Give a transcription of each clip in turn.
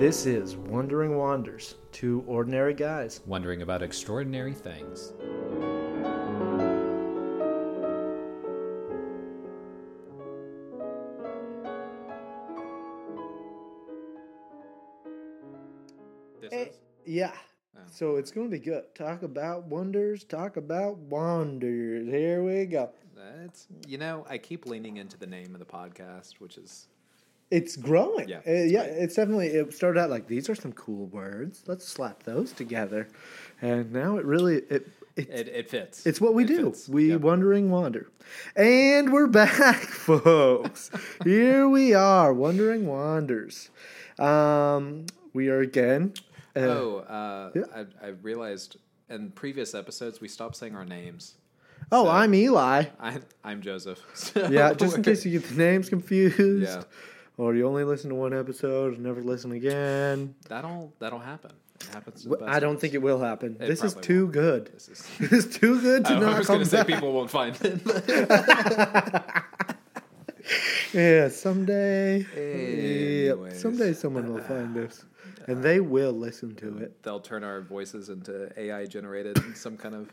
This is Wandering Wanders, two ordinary guys. wondering about extraordinary things. This Eh, is? yeah. Oh. So it's going to be good. Talk about wonders, talk about wonders. Here we go. That's you know, I keep leaning into the name of the podcast, which is It's growing. Yeah, Uh, it's yeah. It's definitely. It started out like these are some cool words. Let's slap those together, and now it really it it, it, it fits. it's what we It do. fits. We Yep. wondering wander, and we're back, folks. Here we are, wondering wanders. Um, we are again. Uh, Oh, uh, yeah. I, I realized in previous episodes we stopped saying our names. oh, so- I'm Eli. I, I'm Joseph. So Yeah, just in case you get the names confused. Yeah. Or you only listen to one episode and never listen again. That'll that'll happen. It happens. To the best I don't think it will happen. It this is too good. This is. Too good to I not was going to say people won't find it. Yeah, someday. Anyways. someday someone will find us, and they will listen to it. They'll turn our voices into AI generated some kind of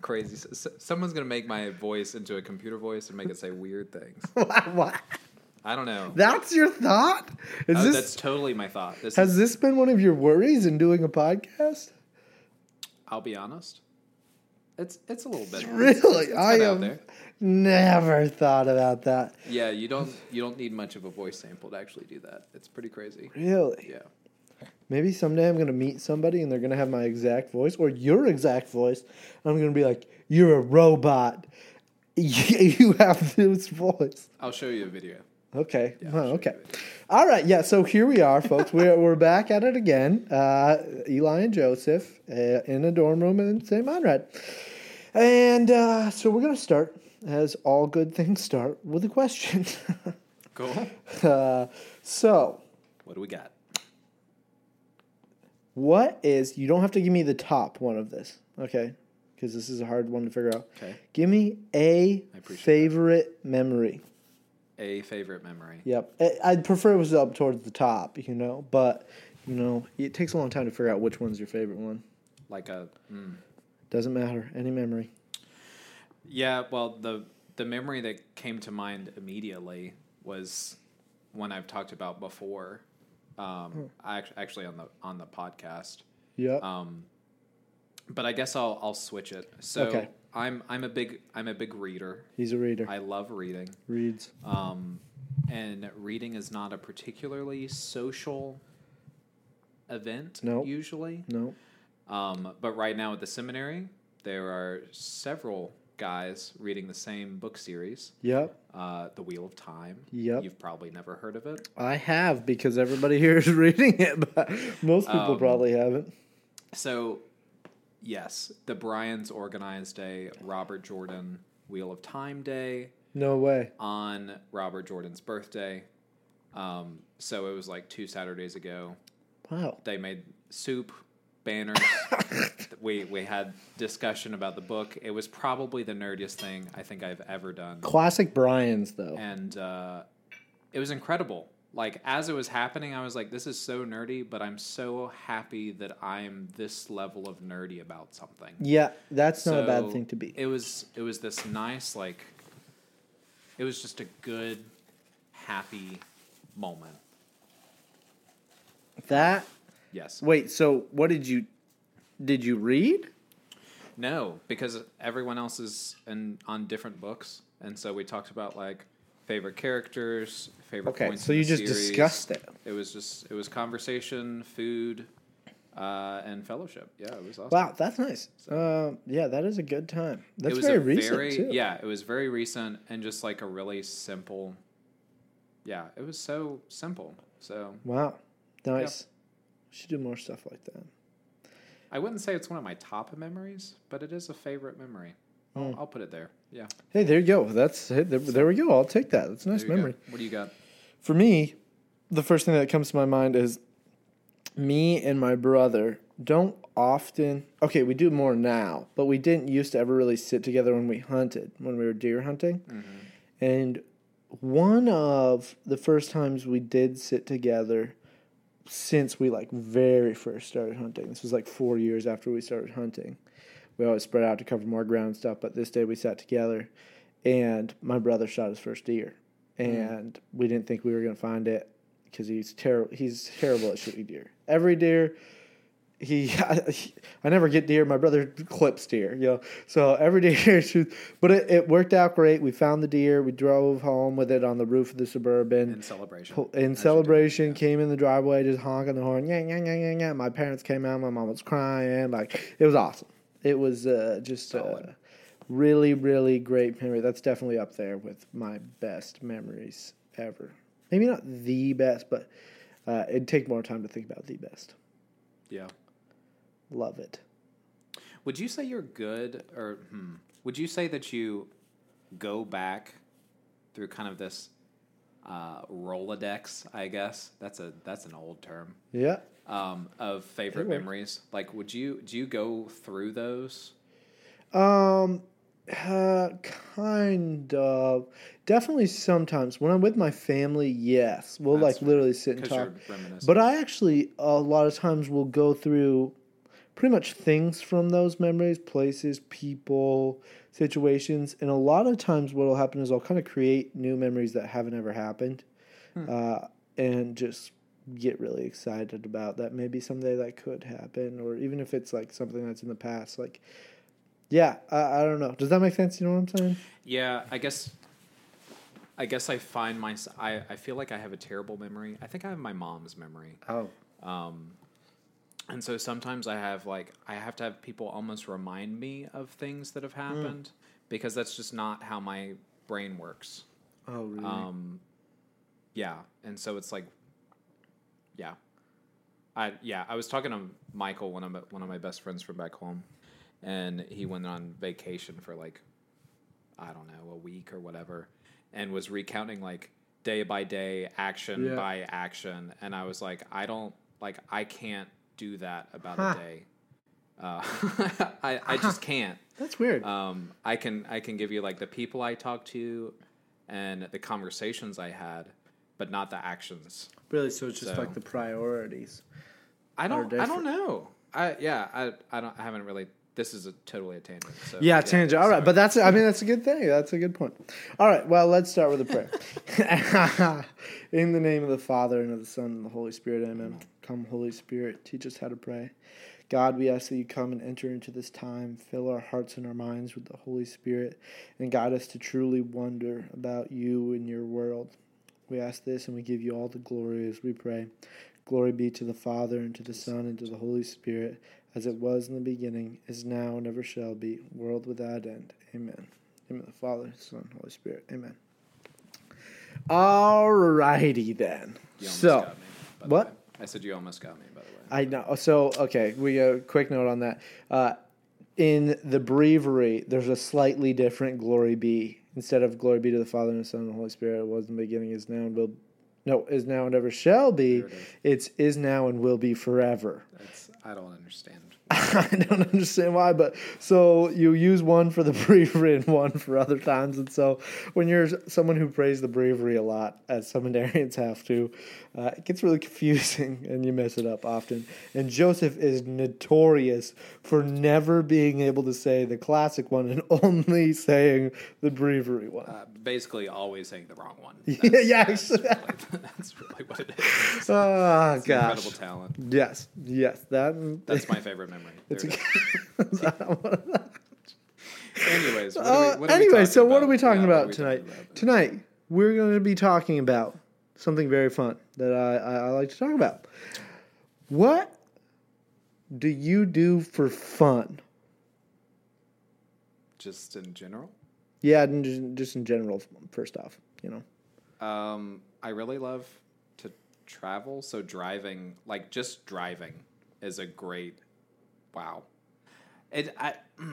crazy. Someone's going to make my voice into a computer voice and make it say weird things. what? I don't know. That's your thought? Is Oh, this that's totally my thought. This has is, this been one of your worries in doing a podcast? I'll be honest. It's it's a little bit. Really, it's- it's- it's I have never thought about that. Yeah, you don't you don't need much of a voice sample to actually do that. It's pretty crazy. Really? Yeah. Maybe someday I'm gonna meet somebody and they're gonna have my exact voice or your exact voice. And I'm gonna be like, "You're a robot. You have this voice." I'll show you a video. Okay. Yeah, Well, I'll show you okay. All right. Yeah. So here we are, folks. we're we're back at it again. Uh, Eli and Joseph uh, in a dorm room in St. Meinrad, and uh, so we're gonna start as all good things start with a question. Cool. uh, so. What do we got? What is you don't have to give me the top one of this, okay? Because this is a hard one to figure out. Okay. Give me a favorite memory. A favorite memory. Yep. I- I'd prefer it was up towards the top, you know, but you know, it takes a long time to figure out which one's your favorite one. Like a. Mm. Doesn't matter. Any memory. Yeah. Well, the the memory that came to mind immediately was one I've talked about before. Um, I act- actually on the on the podcast. Yeah. Um, but I guess I'll I'll switch it. So Okay. I'm I'm a big I'm a big reader. He's a reader. I love reading. Reads. Um, and reading is not a particularly social event Nope. usually. No. Um, but right now at the seminary, there are several guys reading the same book series, Yep. uh, The Wheel of Time. Yep. You've probably never heard of it. I have because everybody here is reading it, but most people Um, probably haven't. So, yes, the Bryans organized a Robert Jordan Wheel of Time Day No way. on Robert Jordan's birthday. Um, so it was like two Saturdays ago. Wow. They made soup, banners. we we had discussion about the book. It was probably the nerdiest thing I think I've ever done, Classic Brian's though. and uh, it was incredible. Like as it was happening, I was like, "This is so nerdy," but I'm so happy that I'm this level of nerdy about something. Yeah, that's not a bad thing to be. It was it was this nice like. It was just a good, happy moment. That Yes. Wait, so what did you did you read? No, because everyone else is in, on different books, and so we talked about like favorite characters, favorite Okay, points. so in you the just series. discussed it. It was just it was conversation, food, uh, and fellowship. Yeah, it was awesome. Wow, that's nice. Uh, yeah, that is a good time. That's it was very recent very too. yeah, it was very recent and just like a really simple. Yeah, it was so simple. So Wow, nice. We should do more stuff like that. I wouldn't say it's one of my top memories, but it is a favorite memory. I'll, Hmm. I'll put it there. Yeah, Hey, there you go. That's hey, there, there we go. I'll take that. That's a nice you go. memory. What do you got? For me, the first thing that comes to my mind is me and my brother don't often. Okay, we do more now, but we didn't used to ever really sit together when we hunted when we were deer hunting. Mm-hmm. And one of the first times we did sit together since we like very first started hunting. This was like four years after we started hunting. We always spread out to cover more ground and stuff, but this day we sat together, and my brother shot his first deer, mm. and we didn't think we were gonna find it because he's terrible. He's terrible at shooting deer. Every deer he, I, never get deer. My brother clips deer, you know. So every deer shoots, but it, it worked out great. We found the deer. We drove home with it on the roof of the suburban. In celebration. In As celebration, yeah. came in the driveway, just honking the horn. Yeah, yeah, yeah, yeah, yeah. My parents came out. My mom was crying. Like it was awesome. It was uh, just uh, Solid. really, really great memory. That's definitely up there with my best memories ever. Maybe not the best, but uh, it'd take more time to think about the best. Yeah. Love it. Would you say you're good, or hmm, would you say that you go back through kind of this uh, Rolodex? I guess that's a that's an old term Yeah. Um, of favorite It works. memories. Like, would you do you go through those? Um, uh, kind of. Definitely sometimes when I'm with my family, yes, we'll That's like literally sit and talk. But I actually a lot of times will go through pretty much things from those memories, places, people, situations, and a lot of times what will happen is I'll kind of create new memories that haven't ever happened, uh, and just get really excited about that. Maybe someday that could happen, or even if it's like something that's in the past, like. Yeah, I, I don't know. Does that make sense? You know what I'm saying? Yeah, I guess. I guess I find my. I, I feel like I have a terrible memory. I think I have my mom's memory. Oh. Um, and so sometimes I have like I have to have people almost remind me of things that have happened because that's just not how my brain works. Oh, really? Um, yeah, and so it's like, yeah, I yeah I was talking to Michael, one of my, one of my best friends from back home, and he went on vacation for like, I don't know, a week or whatever, and was recounting like day by day, action Yeah. by action, and I was like, I don't like I can't do that about Huh. a day. Uh, I I just can't. That's weird. Um, I can I can give you like the people I talked to, and the conversations I had, but not the actions. really? So it's just so- like the priorities. I don't I don't know. I yeah I I don't I haven't really. This is a totally a tangent. So, Yeah, tangent. All right, sorry. but that's I mean that's a good thing. That's a good point. All right, well let's start with a prayer. In the name of the Father and of the Son and the Holy Spirit, Amen. Come, Holy Spirit, teach us how to pray. God, we ask that you come and enter into this time, fill our hearts and our minds with the Holy Spirit, and guide us to truly wonder about you and your world. We ask this and we give you all the glory as we pray. Glory be to the Father, and to the Son, and to the Holy Spirit, as it was in the beginning, is now, and ever shall be, world without end. Amen. In the name of the Father, Son, Holy Spirit. Amen. Alrighty then. So, me, what? I said you almost got me. By the way. I know. So, okay, we a quick note on that. Uh, in the breviary, there's a slightly different "Glory be." Instead of "Glory be to the Father and the Son and the Holy Spirit," it was in the beginning, is now, and will. No, is now and ever shall be. It is. It's is now and will be forever. That's I don't understand. I don't understand why, but so you use one for the breviary and one for other times, and so when you're someone who prays the breviary a lot, as seminarians have to, uh, it gets really confusing and you mess it up often. And Joseph is notorious for never being able to say the classic one and only saying the breviary one. Uh, basically, always saying the wrong one. That's, yeah, that's, really, that's really what it is. Oh gosh! incredible talent. Yes, yes, that. That's my favorite memory. It's a. Anyways, what Uh, are we, what are we anyway, so what about? are we talking Yeah, about we tonight? talking about? Tonight, we're going to be talking about something very fun that I, I, I like to talk about. What do you do for fun? Just in general. Yeah, just in general, first off, you know. Um, I really love to travel. So driving, like just driving, is a great. Wow. It I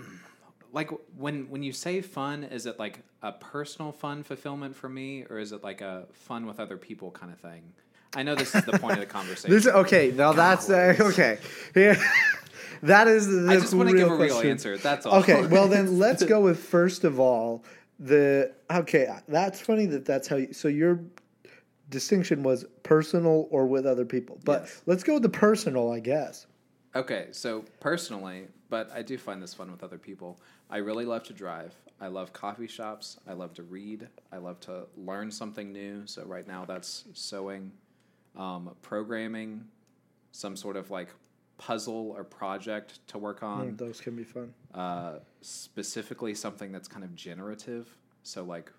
like when when you say fun, is it like a personal fun fulfillment for me, or is it like a fun with other people kind of thing? I know this is the point of the conversation. This okay. Now that's uh, okay. Yeah, that is the I just want to give a real question. answer. That's all. Okay, well then let's go with first of all the okay. That's funny that that's how. You, so you're distinction was personal or with other people. But Yes. let's go with the personal, I guess. Okay, so personally, but I do find this fun with other people. I really love to drive. I love coffee shops. I love to read. I love to learn something new. So right now that's sewing, um, programming, some sort of like puzzle or project to work on. Mm, those can be fun. Uh, specifically something that's kind of generative. So like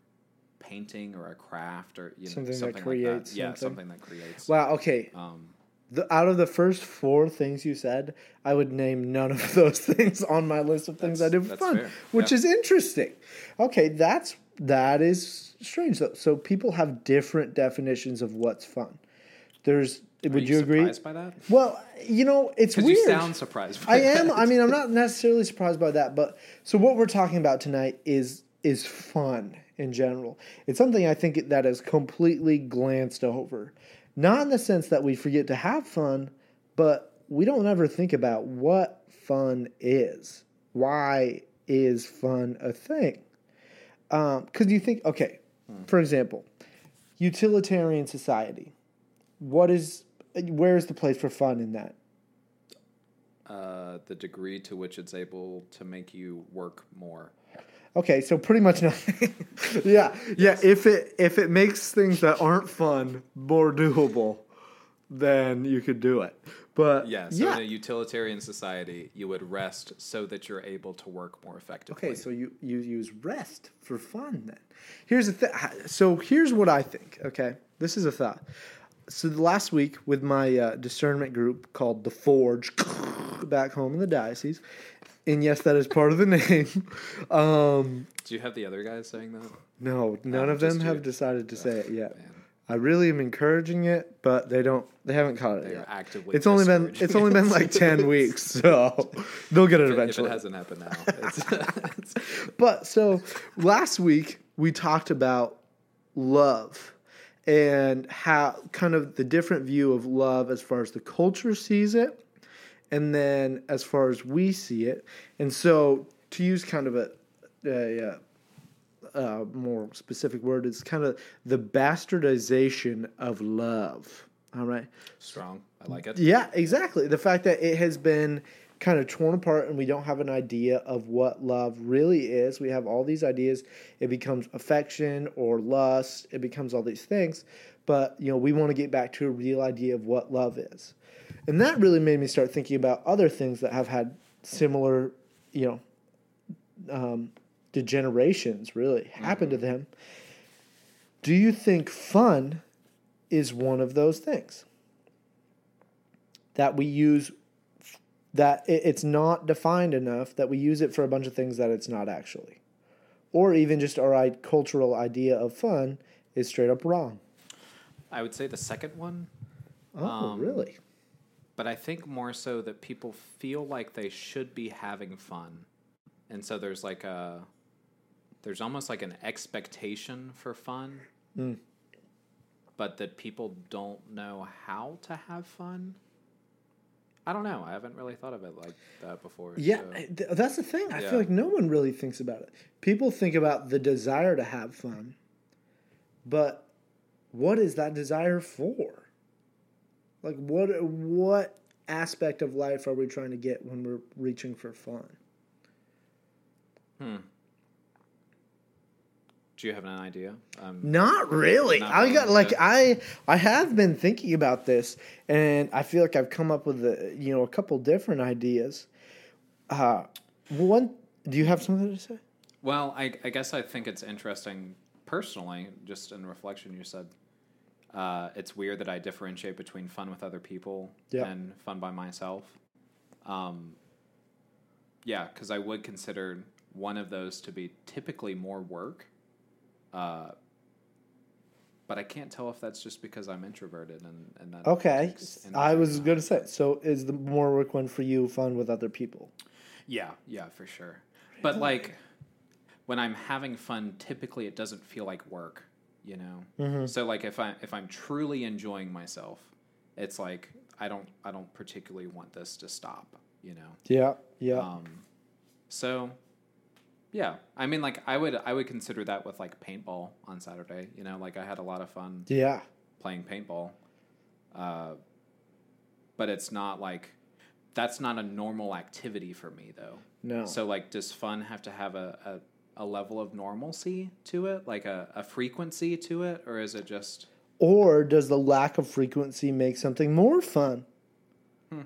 painting or a craft or you know Something that something, like creates that. Yeah, something. something that creates. Wow. Okay. Um, The, out of the first four things you said, I would name none of those things on my list of things I do for fun, fair. which Yeah. is interesting. Okay, that's that is strange though. So people have different definitions of what's fun. There's would are you, agree? surprised by that? Well, you know, it's weird. you sound surprised. By I am. that. I mean, I'm not necessarily surprised by that, but so what we're talking about tonight is is fun in general. It's something I think that is completely glanced over. Not in the sense that we forget to have fun, but we don't ever think about what fun is. Why is fun a thing? Because you think, okay, for example, utilitarian society. What is where is the place for fun in that? uh, the degree to which it's able to make you work more. Okay, so pretty much nothing. yeah, yeah. If it if it makes things that aren't fun more doable, then you could do it. But Yeah. So yeah. in a utilitarian society, you would rest so that you're able to work more effectively. Okay, so you you use rest for fun then. Here's the thing. So here's what I think. Okay, this is a thought. So the last week with my uh, discernment group called the Forge, back home in the diocese, and yes, that is part of the name. Um, Do you have the other guys saying that? no, none No, of them have you. decided to say it yet. Man, I really am encouraging it, but they don't. They haven't caught it they are yet. actively. It's only been it's only been like ten weeks, so they'll get it it- If eventually. it hasn't happened now, it's, it's But so last week we talked about love and how kind of the different view of love as far as the culture sees it and then as far as we see it. And so to use kind of a, a, uh, more specific word, it's kind of the bastardization of love. All right. strong. I like it. Yeah, exactly. The fact that it has been kind of torn apart and we don't have an idea of what love really is. We have all these ideas. It becomes affection or lust. It becomes all these things. But, you know, we want to get back to a real idea of what love is. And that really made me start thinking about other things that have had similar, you know, um, degenerations really happen to them. Do you think fun is one of those things? that we use that it's not defined enough that we use it for a bunch of things that it's not actually or even just our cultural idea of fun is straight up wrong I would say the second one, oh Um, really but I think more so that people feel like they should be having fun, and so there's like a there's almost like an expectation for fun, Mm. but that people don't know how to have fun. I don't know. I haven't really thought of it like that before. yeah so- th- that's the thing i Yeah. feel like no one really thinks about it people think about the desire to have fun but what is that desire for like what what aspect of life are we trying to get when we're reaching for fun Hmm. Do you have an idea? Um, Not really. Not I got like. I I have been thinking about this, and I feel like I've come up with a you know a couple different ideas. Uh, one, do you have something to say? Well, I, I guess I think it's interesting personally, just in reflection, you said uh, it's weird that I differentiate between fun with other people Yeah. and fun by myself. Um, yeah, because I would consider one of those to be typically more work. Uh, but I can't tell if that's just because I'm introverted and, and that Okay, takes I was going to say. So, is the more work one for you fun with other people? Yeah, yeah, for sure. But like when I'm having fun, typically it doesn't feel like work, you know. Mm-hmm. So like if I if I'm truly enjoying myself, it's like I don't I don't particularly want this to stop, you know. Yeah, yeah, Um, so yeah, I mean like I would I would consider that with like paintball on Saturday, you know, like I had a lot of fun yeah. playing paintball. Uh, but it's not like that's not a normal activity for me though. No. So like, does fun have to have a, a, a level of normalcy to it, like a, a frequency to it, or is it just Or does the lack of frequency make something more fun? Hmm.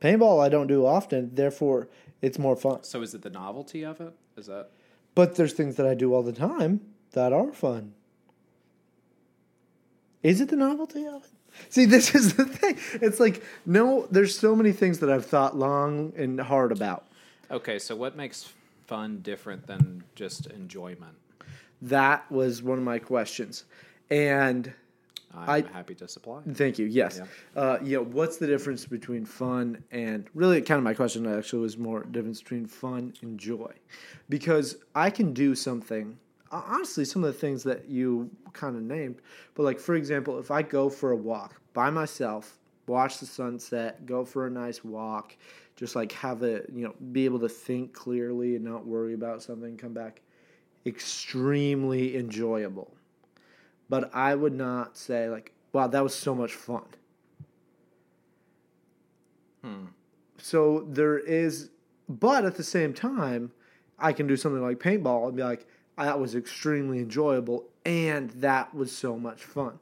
Paintball I don't do often, therefore it's more fun. so? Is it the novelty of it? Is that But there's things that I do all the time that are fun. Is it the novelty of it? See, this is the thing. It's like no, there's so many things that I've thought long and hard about. okay? So what makes fun different than just enjoyment? That was one of my questions. And I'm I- happy to supply. Thank you. Yes. Uh, you know, what's the difference between fun and really kind of my question actually was more difference between fun and joy, because I can do something. Honestly, some of the things that you kind of named, but like for example, if I go for a walk by myself, watch the sunset, go for a nice walk, just like have a you know be able to think clearly and not worry about something, come back, extremely enjoyable but I would not say like, wow, that was so much fun. Hmm. So there is, but at the same time, I can do something like paintball and be like, that was extremely enjoyable and that was so much fun.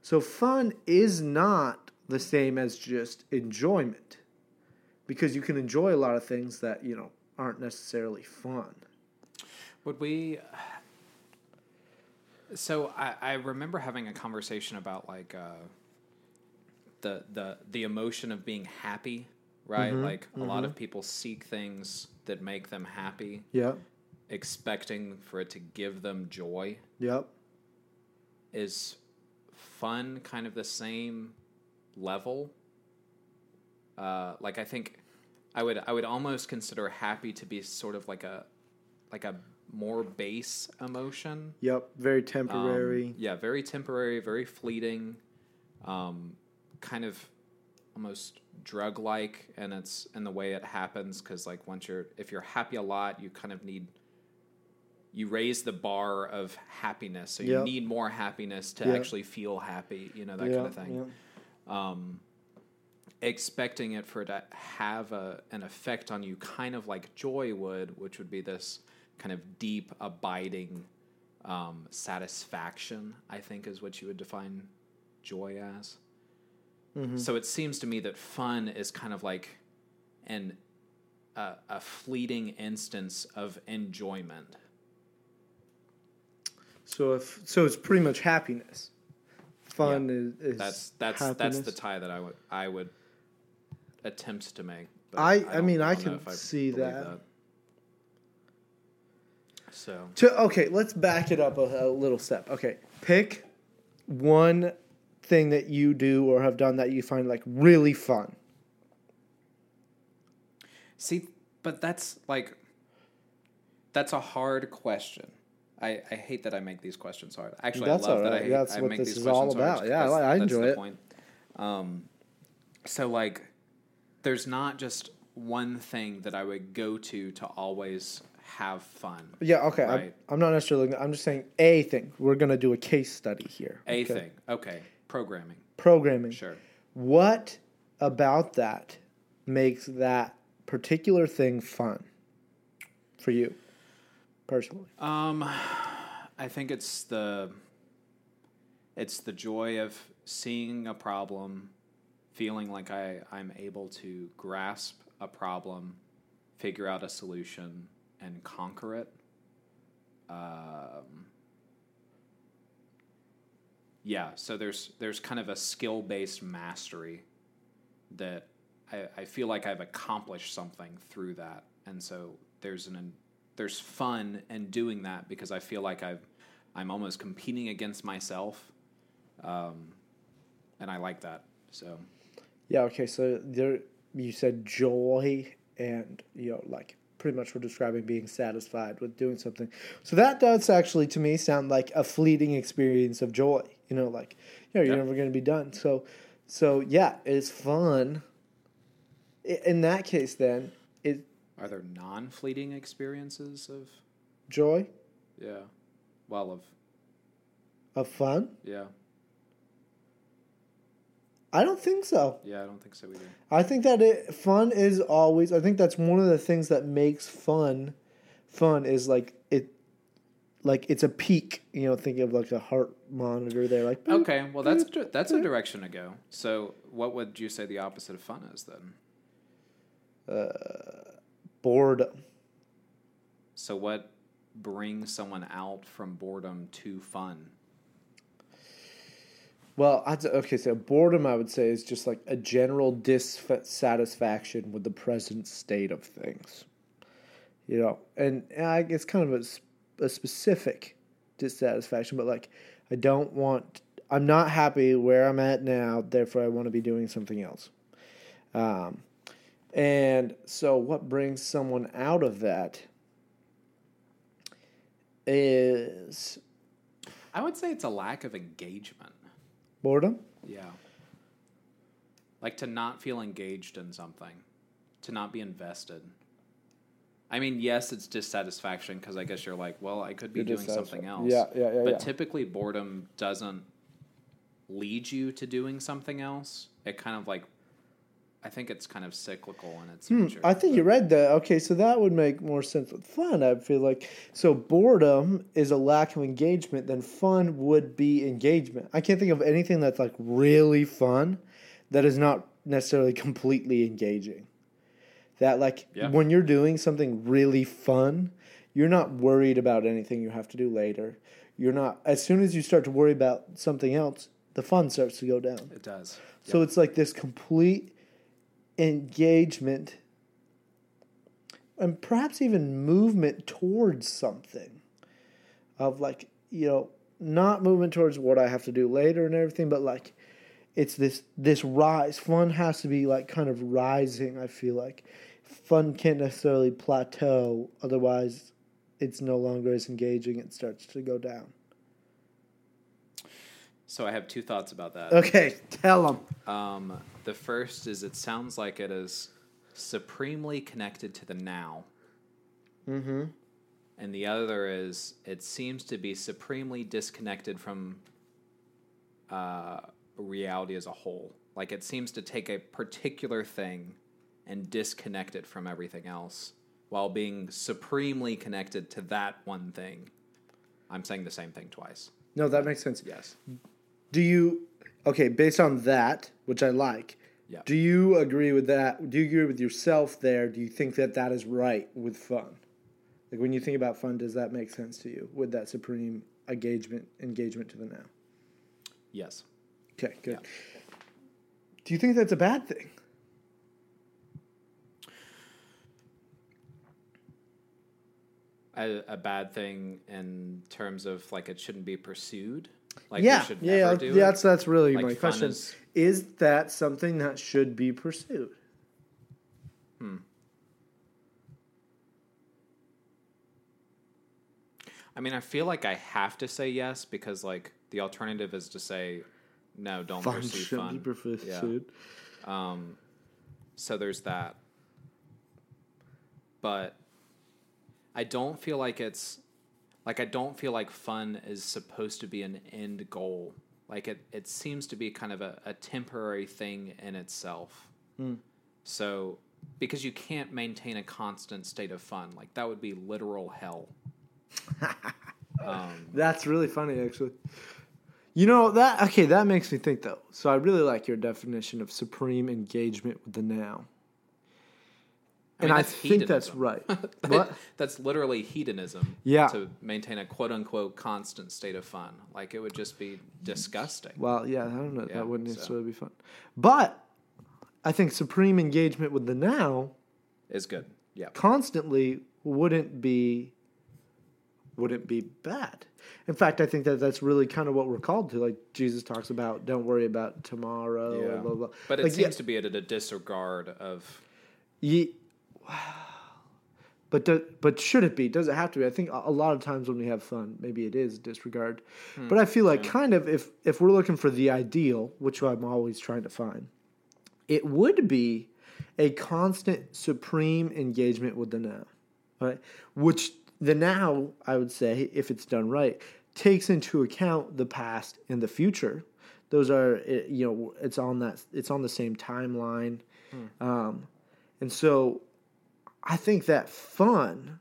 So fun is not the same as just enjoyment because you can enjoy a lot of things that, you know, aren't necessarily fun. Would we? So I, I remember having a conversation about like uh, the the the emotion of being happy, right? Like a lot of people seek things that make them happy, Yep. expecting for it to give them joy. Yep. Is fun kind of the same level? Uh, like I think I would I would almost consider happy to be sort of like a like a more base emotion. Yep. Very Um, temporary. yeah, very temporary, very fleeting, um, kind of almost drug like, and it's in the way it happens because like once you're if you're happy a lot, you kind of need you raise the bar of happiness, so you Yep. need more happiness to Yep. actually feel happy, you know that Yeah, kind of thing. Um, expecting it for it to have a an effect on you, kind of like joy would, which would be this kind of deep, abiding um, satisfaction. I think is what you would define joy as. So it seems to me that fun is kind of like an a, a fleeting instance of enjoyment. So if so, it's pretty much happiness. Fun is, is That's that's happiness. that's the tie that I would I would attempt to make. but I- I don't- mean, I can I see believe that. So To, okay, let's back it up a, a little step. Okay, pick one thing that you do or have done that you find like really fun. see, but that's like that's a hard question. I, I hate that I make these questions hard. Actually, That's I love all that I, right. hate, That's I what make this these is all about. Yeah, I That's- li- I that's enjoy the it. Point. Um, so like, there's not just one thing that I would go to to always have fun. Yeah, okay. I'm, I'm not necessarily. Looking, I'm just saying a thing. We're gonna do a case study here. A okay? thing. Okay. Programming. Programming. Sure. What about that makes that particular thing fun for you personally? Um, I think it's the it's the joy of seeing a problem, feeling like I I'm able to grasp a problem, figure out a solution, and conquer it. Um, yeah, so there's there's kind of a skill based mastery that I, I feel like I've accomplished something through that, and so there's an there's fun in doing that because I feel like I've I'm almost competing against myself, um, and I like that. So Yeah. Okay. So there, you said joy, and you know, like pretty much we're describing being satisfied with doing something. So that does actually, to me, sound like a fleeting experience of joy. You know, like you know, you're Yeah. never going to be done. So, so yeah, it's fun. In that case, then it are there non fleeting experiences of joy yeah, well of of fun. yeah I don't think so. Yeah, I don't think so either. I think that it, fun is always. I think that's one of the things that makes fun. Fun is like it, like it's a peak. You know, think of like a heart monitor there. Like boop, Okay, well that's boop. that's a direction to go. So, what would you say the opposite of fun is then? Uh, boredom. So, what brings someone out from boredom to fun? Well, I'd okay, so boredom, I would say, is just like a general dissatisfaction with the present state of things. You know, and, I, it's kind of a specific dissatisfaction, but like, I don't want, I'm not happy where I'm at now, therefore, I want to be doing something else. Um, and so, what brings someone out of that is I would say it's a lack of engagement. Boredom. Yeah. Like to not feel engaged in something, to not be invested. I mean, yes, it's dissatisfaction because I guess you're like, well, I could be You're doing something else. Yeah, yeah, yeah, But yeah. typically, boredom doesn't lead you to doing something else. It kind of like, I think it's kind of cyclical in its Hmm, nature. I think you read that. Okay, so that would make more sense with fun. I feel like so boredom is a lack of engagement. Then fun would be engagement. I can't think of anything that's like really fun that is not necessarily completely engaging. That like Yeah. when you're doing something really fun, you're not worried about anything you have to do later. You're not. As soon as you start to worry about something else, the fun starts to go down. It does. So it's like this complete engagement and perhaps even movement towards something of like, you know, not movement towards what I have to do later and everything, but like it's this this rise. Fun has to be like kind of rising, I feel like. Fun can't necessarily plateau, otherwise it's no longer as engaging, it starts to go down. So I have two thoughts about that. Okay, tell them. Um, the first is it sounds like it is supremely connected to the now. Mm-hmm. And the other is it seems to be supremely disconnected from uh, reality as a whole. Like it seems to take a particular thing and disconnect it from everything else while being supremely connected to that one thing. I'm saying the same thing twice. No, that makes sense. Yes. Do you okay, based on that, which I like, Yeah. do you agree with that? Do you agree with yourself there? Do you think that that is right with fun? Like when you think about fun, does that make sense to you with that supreme engagement engagement to the now? Yes. Okay, good. Do you think that's a bad thing? A, a bad thing in terms of like it shouldn't be pursued. Like yeah, should yeah, yeah. That's it. that's really Like my question. is- Is that something that should be pursued? Hmm. I mean, I feel like I have to say yes because like the alternative is to say no, don't Fun pursue fun. be pursued. Um, so there's that. But I don't feel like it's like I don't feel like fun is supposed to be an end goal. Like it, it seems to be kind of a, a temporary thing in itself. So because you can't maintain a constant state of fun, like that would be literal hell. um, That's really funny, actually. You know that okay? That makes me think though. So I really like your definition of supreme engagement with the now, I mean, and I think that's right. what? That's literally hedonism. Yeah. To maintain a quote unquote constant state of fun. Like it would just be disgusting. Well, yeah, I don't know. Yeah, that wouldn't so- necessarily be fun, but I think supreme engagement with the now Is good. Yeah. constantly wouldn't be wouldn't be bad. In fact, I think that that's really kind of what we're called to. Like Jesus talks about, don't worry about tomorrow. Yeah. Blah, blah. But it Like, seems yeah, to be at a disregard of Ye- but do, but should it be? Does it have to be? I think a lot of times when we have fun, maybe it is disregard. Hmm. But I feel like kind of if if we're looking for the ideal, which I'm always trying to find, it would be a constant supreme engagement with the now, right? Which the now, I would say, if it's done right, takes into account the past and the future. Those are you know it's on that it's on the same timeline, um, and so I think that fun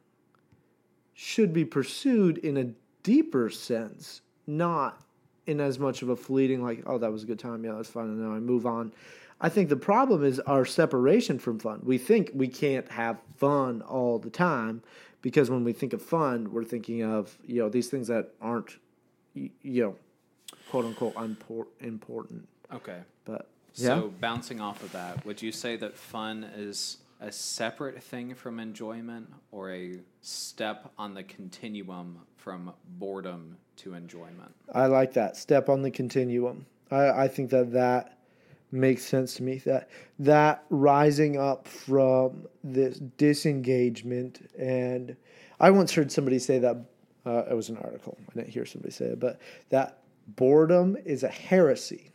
should be pursued in a deeper sense, not in as much of a fleeting like oh that was a good time yeah that's fun and now I move on. I think the problem is our separation from fun. We think we can't have fun all the time because when we think of fun, we're thinking of you know these things that aren't you know quote unquote unpor- important. Okay. But yeah. So bouncing off of that, would you say that fun is a separate thing from enjoyment or a step on the continuum from boredom to enjoyment? I like that step on the continuum. I, I think that that makes sense to me. That that rising up from this disengagement, and I once heard somebody say that uh, it was an article. I didn't hear somebody say it, but that boredom is a heresy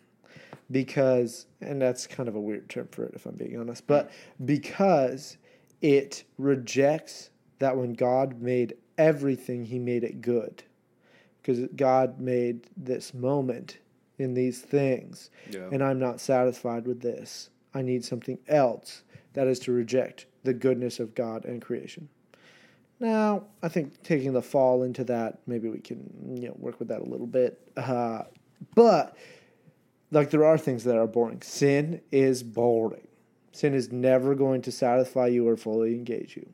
because, and that's kind of a weird term for it, if I'm being honest, but because it rejects that when God made everything, He made it good because God made this moment in these things, Yeah. and I'm not satisfied with this. I need something else. That is to reject the goodness of God and creation. Now, I think taking the fall into that, maybe we can you know work with that a little bit. Uh, but like there are things that are boring. Sin is boring. Sin is never going to satisfy you or fully engage you.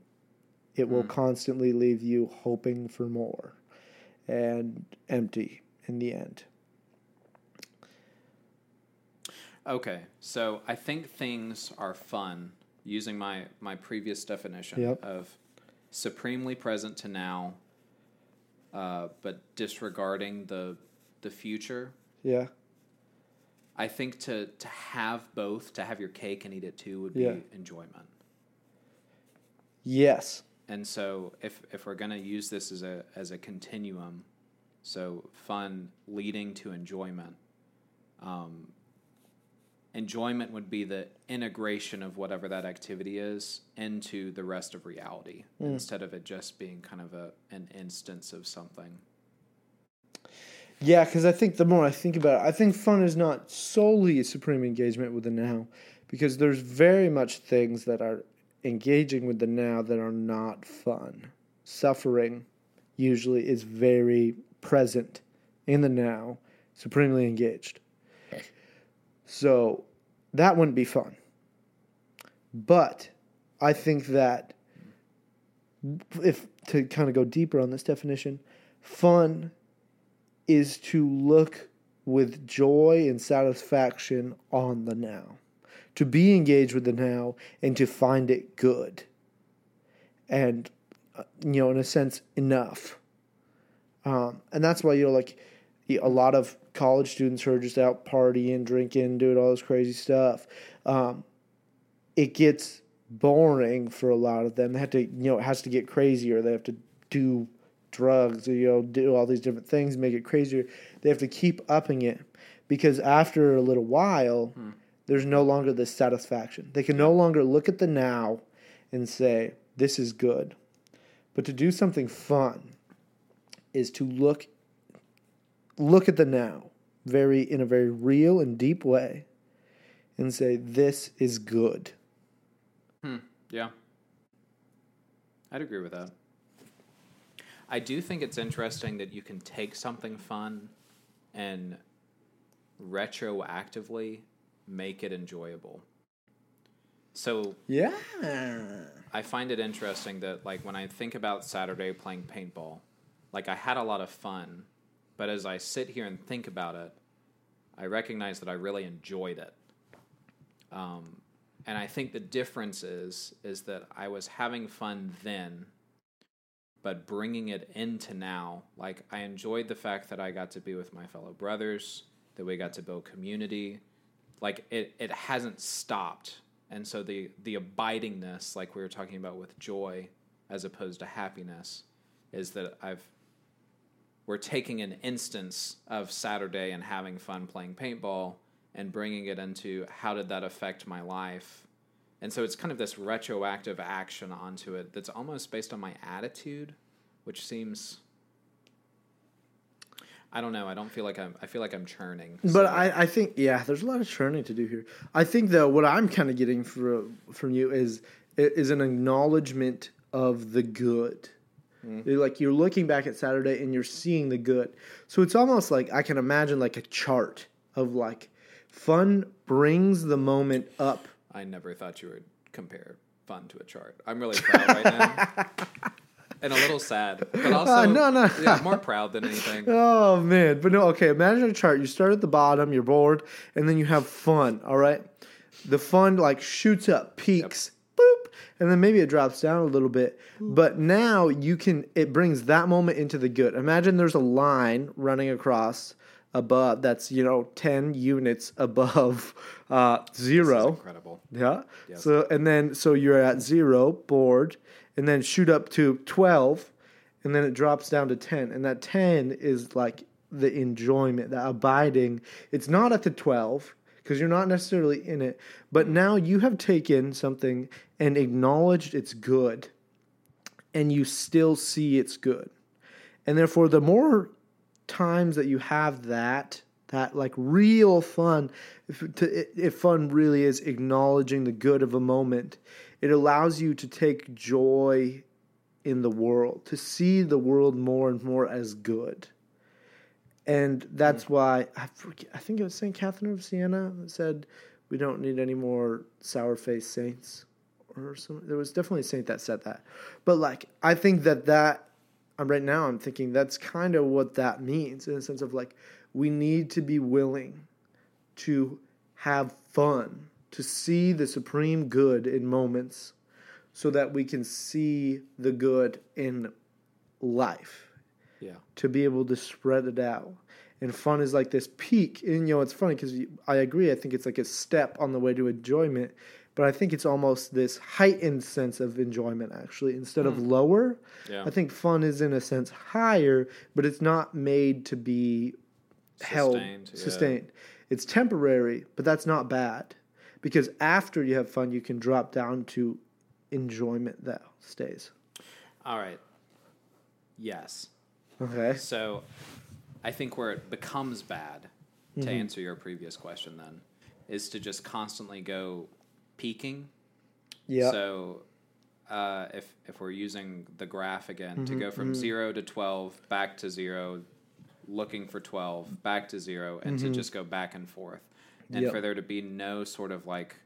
It will constantly leave you hoping for more and empty in the end. Okay, so I think things are fun using my my previous definition Yep. of supremely present to now, uh, but disregarding the the future. Yeah. I think to to have both, to have your cake and eat it too, would be Yeah. enjoyment. Yes. And so, if if we're gonna use this as a as a continuum, so fun leading to enjoyment, um, enjoyment would be the integration of whatever that activity is into the rest of reality, instead of it just being kind of a an instance of something. Yeah, because I think the more I think about it, I think fun is not solely a supreme engagement with the now, because there's very much things that are engaging with the now that are not fun. Suffering usually is very present in the now, supremely engaged. So that wouldn't be fun. But I think that if to kind of go deeper on this definition, fun is to look with joy and satisfaction on the now, to be engaged with the now and to find it good. And, uh, you know, in a sense, enough. Um, and that's why, you know, like a lot of college students who are just out partying, drinking, doing all this crazy stuff, um, it gets boring for a lot of them. They have to, you know, it has to get crazier. They have to do drugs, or, you know, do all these different things, make it crazier. They have to keep upping it because after a little while, there's no longer this satisfaction. They can no longer look at the now and say, this is good. But to do something fun is to look look at the now very in a very real and deep way and say this is good. Hmm. Yeah. I'd agree with that. I do think it's interesting that you can take something fun and retroactively make it enjoyable. So Yeah. I find it interesting that like when I think about Saturday playing paintball, like I had a lot of fun, but as I sit here and think about it, I recognize that I really enjoyed it. Um, and I think the difference is is that I was having fun then, but bringing it into now. Like I enjoyed the fact that I got to be with my fellow brothers, that we got to build community. Like it, it hasn't stopped, and so the the abidingness, like we were talking about with joy, as opposed to happiness, is that I've we're taking an instance of Saturday and having fun playing paintball and bringing it into how did that affect my life. And so it's kind of this retroactive action onto it that's almost based on my attitude, which seems I don't know. I don't feel like I'm. I feel like I'm churning. But I, I think yeah, there's a lot of churning to do here. I think though what I'm kind of getting from from you is is an acknowledgement of the good. Mm-hmm. Like you're looking back at Saturday and you're seeing the good. So it's almost like I can imagine like a chart of like fun brings the moment up. I never thought you would compare fun to a chart. I'm really proud right now, and a little sad, but also Uh, no, no. yeah, more proud than anything. Oh man, but no, okay. Imagine a chart. You start at the bottom, you're bored, and then you have fun. All right, the fun like shoots up, peaks, boop, and then maybe it drops down a little bit. But now you can. It brings that moment into the good. Imagine there's a line running across above. That's you know ten units above uh, zero. incredible. Yeah. Yes. So and then so you're at zero, bored, and then shoot up to twelve, and then it drops down to ten, and that ten is like the enjoyment, the abiding. It's not at the twelve because you're not necessarily in it, but now you have taken something and acknowledged it's good, and you still see it's good, and therefore the more times that you have that that like real fun if, to, if fun really is acknowledging the good of a moment it allows you to take joy in the world to see the world more and more as good and that's hmm. why I, forget, I think it was St. Catherine of Siena that said we don't need any more sour faced saints or something. There was definitely a saint that said that. But like I think that that I'm right now I'm thinking that's kind of what that means in the sense of like we need to be willing to have fun, to see the supreme good in moments so that we can see the good in life Yeah. to be able to spread it out. And fun is like this peak. And you know, it's funny because I agree. I think it's like a step on the way to enjoyment, but I think it's almost this heightened sense of enjoyment actually instead of lower. Yeah. I think fun is in a sense higher, but it's not made to be held Sustained, yeah. sustained. It's temporary, but that's not bad because after you have fun, you can drop down to enjoyment that stays. All right. Yes. Okay. So, I think where it becomes bad, to Mm-hmm. answer your previous question, then, is to just constantly go peaking. Yeah. So, uh, if if we're using the graph again Mm-hmm, to go from zero to twelve, back to zero, looking for twelve, back to zero, and to just go back and forth, and Mm-hmm. Yep. for there to be no sort of like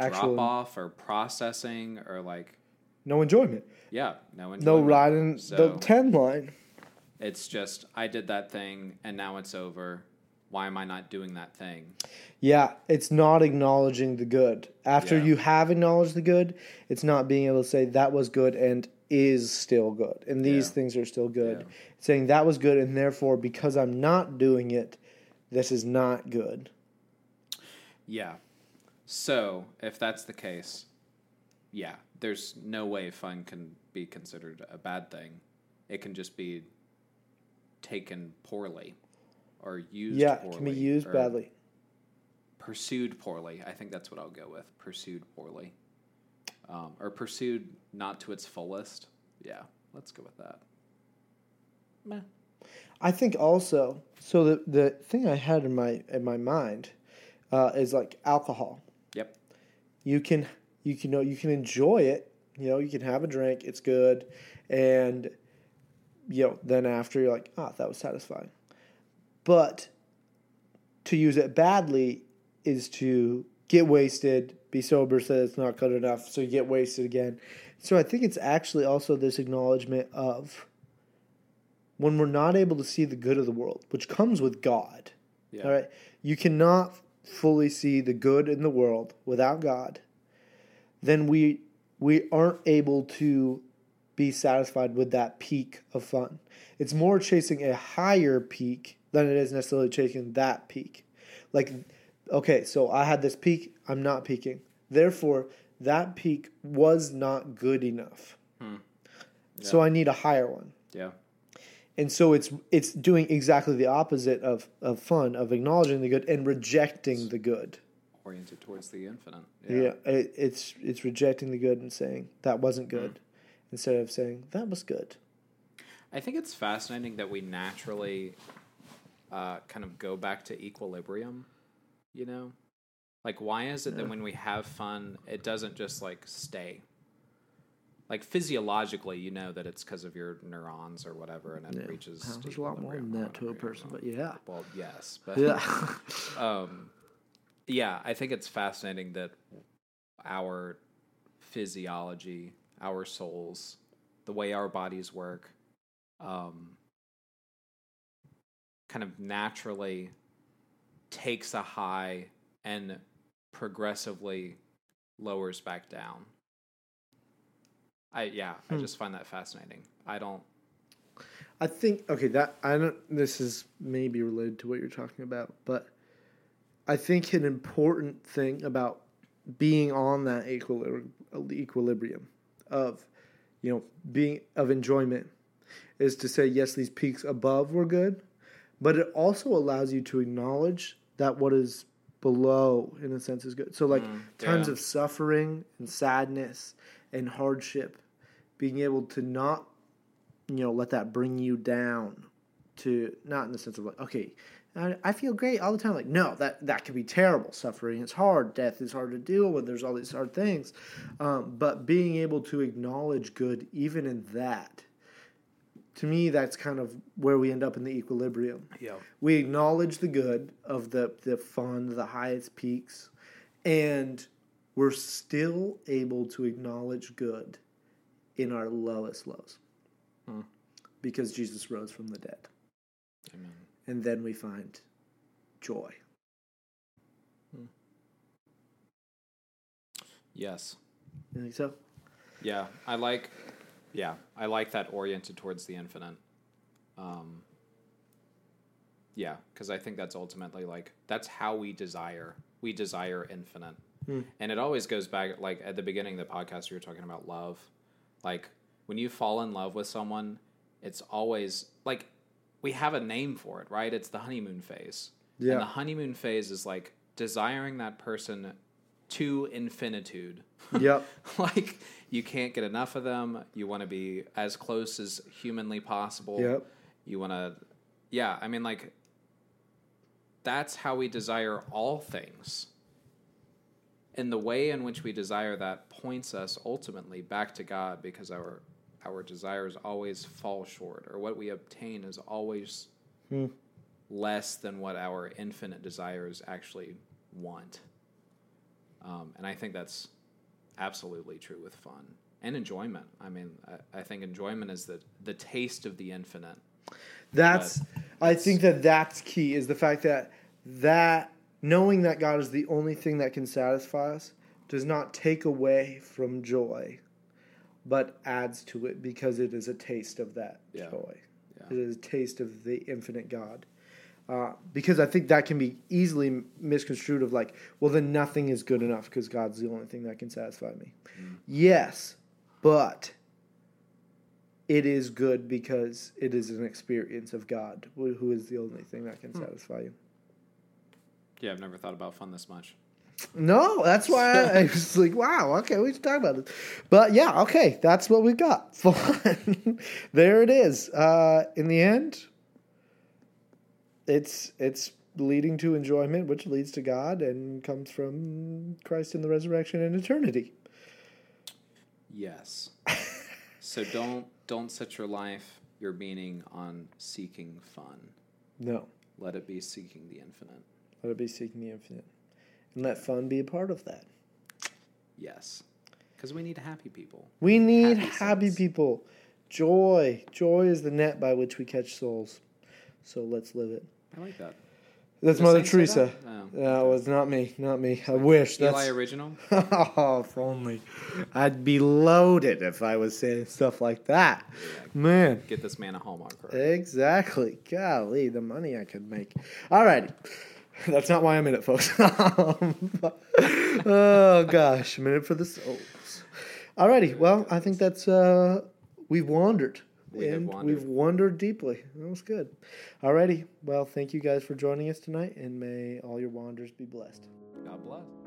Actual- drop off or processing or like no enjoyment. yeah, no enjoyment. No riding So- the ten line. It's just I did that thing and now it's over. Why am I not doing that thing? Yeah, it's not acknowledging the good. After Yeah. you have acknowledged the good, it's not being able to say that was good and is still good. And these Yeah. things are still good. Yeah. Saying that was good and therefore because I'm not doing it, this is not good. Yeah. So if that's the case, yeah, there's no way fun can be considered a bad thing. It can just be taken poorly or used yeah, poorly. it can be used badly. Pursued poorly. I think that's what I'll go with. Pursued poorly. Um, or pursued not to its fullest. Yeah, let's go with that. Meh. I think also so the the thing I had in my in my mind uh, is like alcohol. Yep. you can you can know you can enjoy it you know you can have a drink it's good and you know then after you're like ah that was satisfying but to use it badly is to get wasted be sober so it's not good enough so you get wasted again so i think it's actually also this acknowledgement of when we're not able to see the good of the world which comes with god Yeah. all right. You cannot fully see the good in the world without God. Then we we aren't able to be satisfied with that peak of fun. It's more chasing a higher peak than it is necessarily chasing that peak. Like okay, so I had this peak, I'm not peaking. Therefore, that peak was not good enough. So I need a higher one Yeah. and so it's it's doing exactly the opposite of, of fun of acknowledging the good and rejecting the good Oriented towards the infinite. yeah, it, it's it's rejecting the good and saying that wasn't Hmm. good instead of saying that was good I think it's fascinating that we naturally uh, kind of go back to equilibrium. You know, like why is it that when we have fun, it doesn't just like stay? Like physiologically, you know that it's because of your neurons or whatever, and it Yeah. reaches. Well, there's a lot more than that to a person, but yeah. Well, yes, but Yeah. um, yeah, I think it's fascinating that our physiology, our souls, the way our bodies work, um, kind of naturally takes a high and progressively lowers back down. I yeah, I Hmm. just find that fascinating. I don't. I think okay that I don't. This is maybe related to what you're talking about, but I think an important thing about being on that equilibrium, equilibrium of you know being of enjoyment is to say yes, these peaks above were good, but it also allows you to acknowledge that what is below, in a sense, is good. So like Mm, times yeah. of suffering and sadness and hardship, being able to not you know let that bring you down to not in the sense of like okay I, I feel great all the time. Like no that that could be terrible. Suffering it's hard. Death is hard to deal with. There's all these hard things. Um, but being able to acknowledge good even in that to me that's kind of where we end up in the equilibrium Yeah. we acknowledge the good of the the fun the highest peaks and we're still able to acknowledge good in our lowest lows Hmm. because jesus rose from the dead Amen. and then we find joy Yes. you think so Yeah, I like. Yeah, I like that oriented towards the infinite. Um, yeah, because I think that's ultimately like that's how we desire. We desire infinite, Hmm. and it always goes back like at the beginning of the podcast. We were talking about love. Like when you fall in love with someone, it's always like we have a name for it, right? It's the honeymoon phase. Yeah. And the honeymoon phase is like desiring that person to infinitude. yep like you can't get enough of them. You want to be as close as humanly possible. Yep. You want to, yeah. I mean, like that's how we desire all things. And the way in which we desire that points us ultimately back to God, because our our desires always fall short, or what we obtain is always Hmm. less than what our infinite desires actually want. Um, and I think that's absolutely true with fun and enjoyment. I mean, I, I think enjoyment is the the taste of the infinite. That's I think that that's key is the fact that that knowing that God is the only thing that can satisfy us does not take away from joy, but adds to it because it is a taste of that Yeah. joy. Yeah. It is a taste of the infinite God. Uh, because I think that can be easily misconstrued of like, well, then nothing is good enough because God's the only thing that can satisfy me. Yes, but it is good because it is an experience of God, who who is the only thing that can satisfy you. Yeah, I've never thought about fun this much. No, that's why I, I was like, wow, okay, we should talk about it. But yeah, okay, that's what we got. Fun. there it is. Uh, in the end, it's it's leading to enjoyment, which leads to God and comes from Christ in the resurrection and eternity. Yes. so don't don't set your life, your meaning on seeking fun. No, Let it be seeking the infinite. let it be seeking the infinite, and let fun be a part of that. Yes. Because we need happy people. We need Happy happy, people. Joy, joy is the net by which we catch souls. So let's live it. I like that. That's Did Mother Teresa. that? Oh, That okay. was not me, not me. I wish. Eli That's original. oh, if only. I'd be loaded if I was saying stuff like that. Man, Get this man a Hallmark card. exactly. Golly, the money I could make. All righty. That's not why I'm in it, folks. oh gosh, a minute for the souls. Alrighty, well, I think that's uh we've wandered. We and wandered. we've wandered deeply. That was good. Alrighty. Well, thank you guys for joining us tonight, and may all your wanders be blessed. God bless.